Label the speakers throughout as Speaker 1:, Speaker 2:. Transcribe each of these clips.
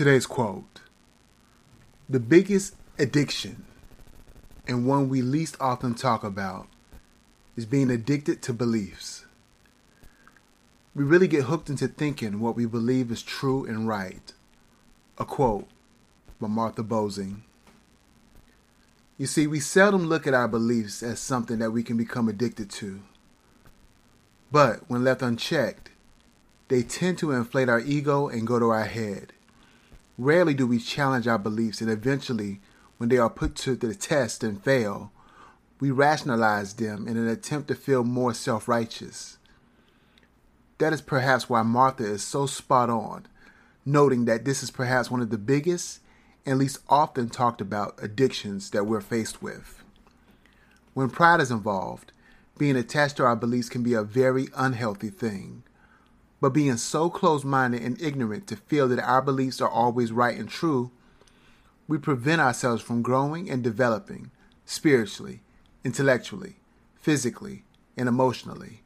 Speaker 1: Today's quote The biggest addiction, and one we least often talk about, is being addicted to beliefs. We really get hooked into thinking what we believe is true and right. A quote by Martha Bozing. You see, we seldom look at our beliefs as something that we can become addicted to. But when left unchecked, they tend to inflate our ego and go to our head. Rarely do we challenge our beliefs, and eventually, when they are put to the test and fail, we rationalize them in an attempt to feel more self righteous. That is perhaps why Martha is so spot on, noting that this is perhaps one of the biggest and least often talked about addictions that we're faced with. When pride is involved, being attached to our beliefs can be a very unhealthy thing. But being so close minded and ignorant to feel that our beliefs are always right and true, we prevent ourselves from growing and developing spiritually, intellectually, physically, and emotionally.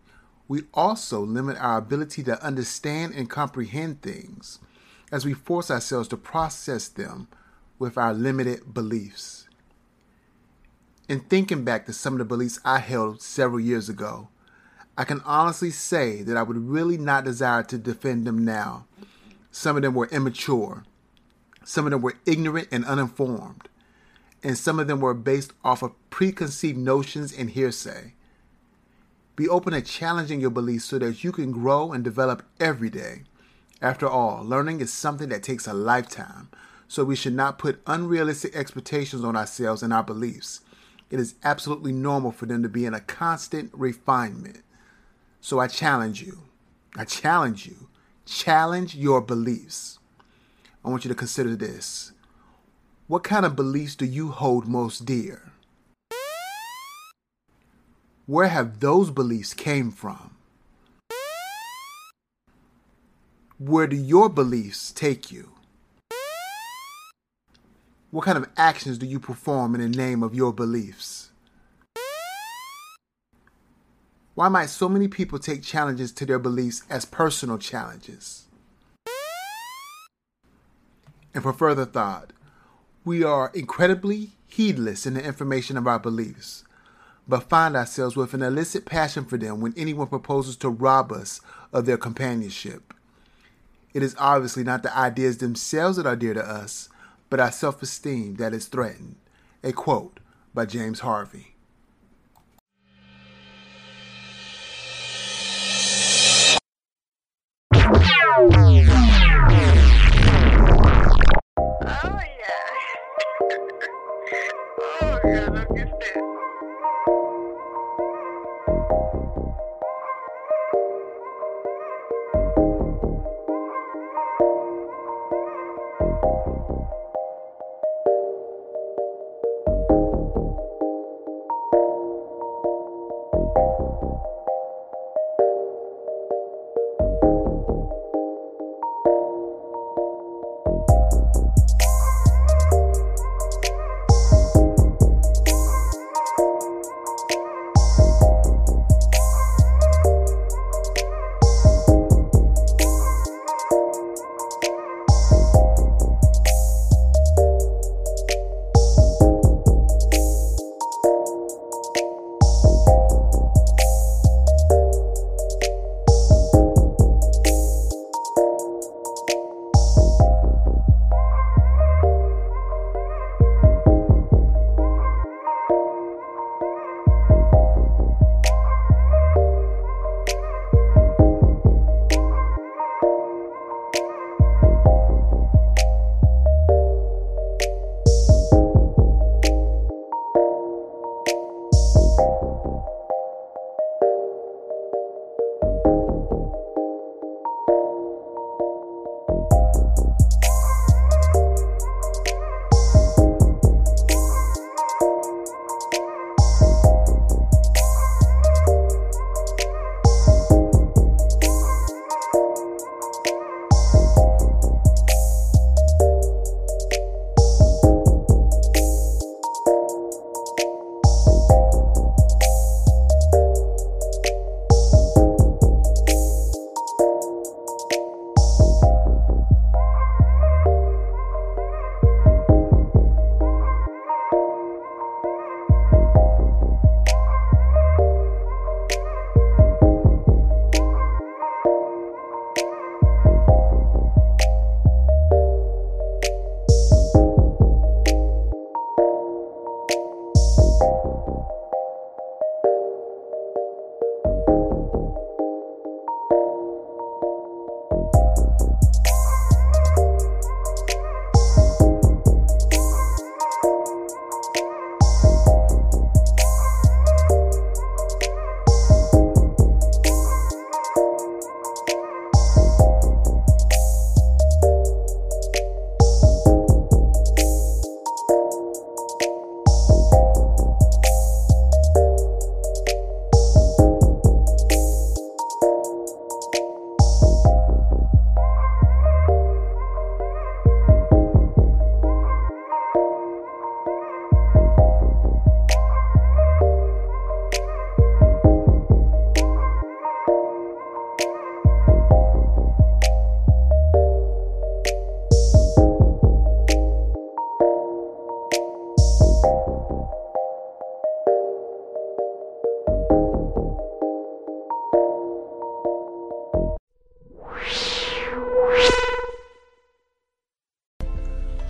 Speaker 1: We also limit our ability to understand and comprehend things as we force ourselves to process them with our limited beliefs. In thinking back to some of the beliefs I held several years ago, I can honestly say that I would really not desire to defend them now. Some of them were immature, some of them were ignorant and uninformed, and some of them were based off of preconceived notions and hearsay. Be open to challenging your beliefs so that you can grow and develop every day. After all, learning is something that takes a lifetime, so we should not put unrealistic expectations on ourselves and our beliefs. It is absolutely normal for them to be in a constant refinement. So I challenge you. I challenge you. Challenge your beliefs. I want you to consider this. What kind of beliefs do you hold most dear? Where have those beliefs came from? Where do your beliefs take you? What kind of actions do you perform in the name of your beliefs? Why might so many people take challenges to their beliefs as personal challenges? And for further thought, we are incredibly heedless in the information of our beliefs, but find ourselves with an illicit passion for them when anyone proposes to rob us of their companionship. It is obviously not the ideas themselves that are dear to us, but our self esteem that is threatened. A quote by James Harvey.
Speaker 2: Ojalá que esté.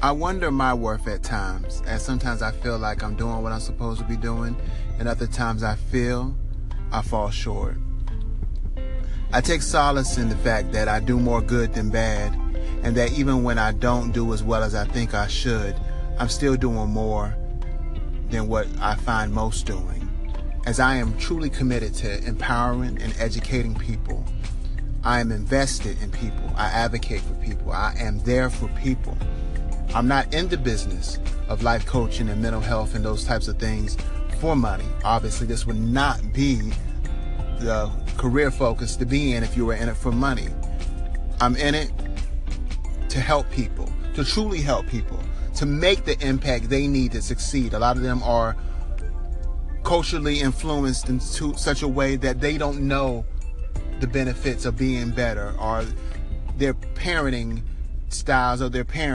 Speaker 1: I wonder my worth at times, and sometimes I feel like I'm doing what I'm supposed to be doing, and other times I feel I fall short. I take solace in the fact that I do more good than bad, and that even when I don't do as well as I think I should, I'm still doing more than what I find most doing. As I am truly committed to empowering and educating people, I am invested in people. I advocate for people. I am there for people. I'm not in the business of life coaching and mental health and those types of things for money. Obviously, this would not be the career focus to be in if you were in it for money. I'm in it to help people, to truly help people, to make the impact they need to succeed. A lot of them are culturally influenced in such a way that they don't know the benefits of being better or their parenting styles of their parents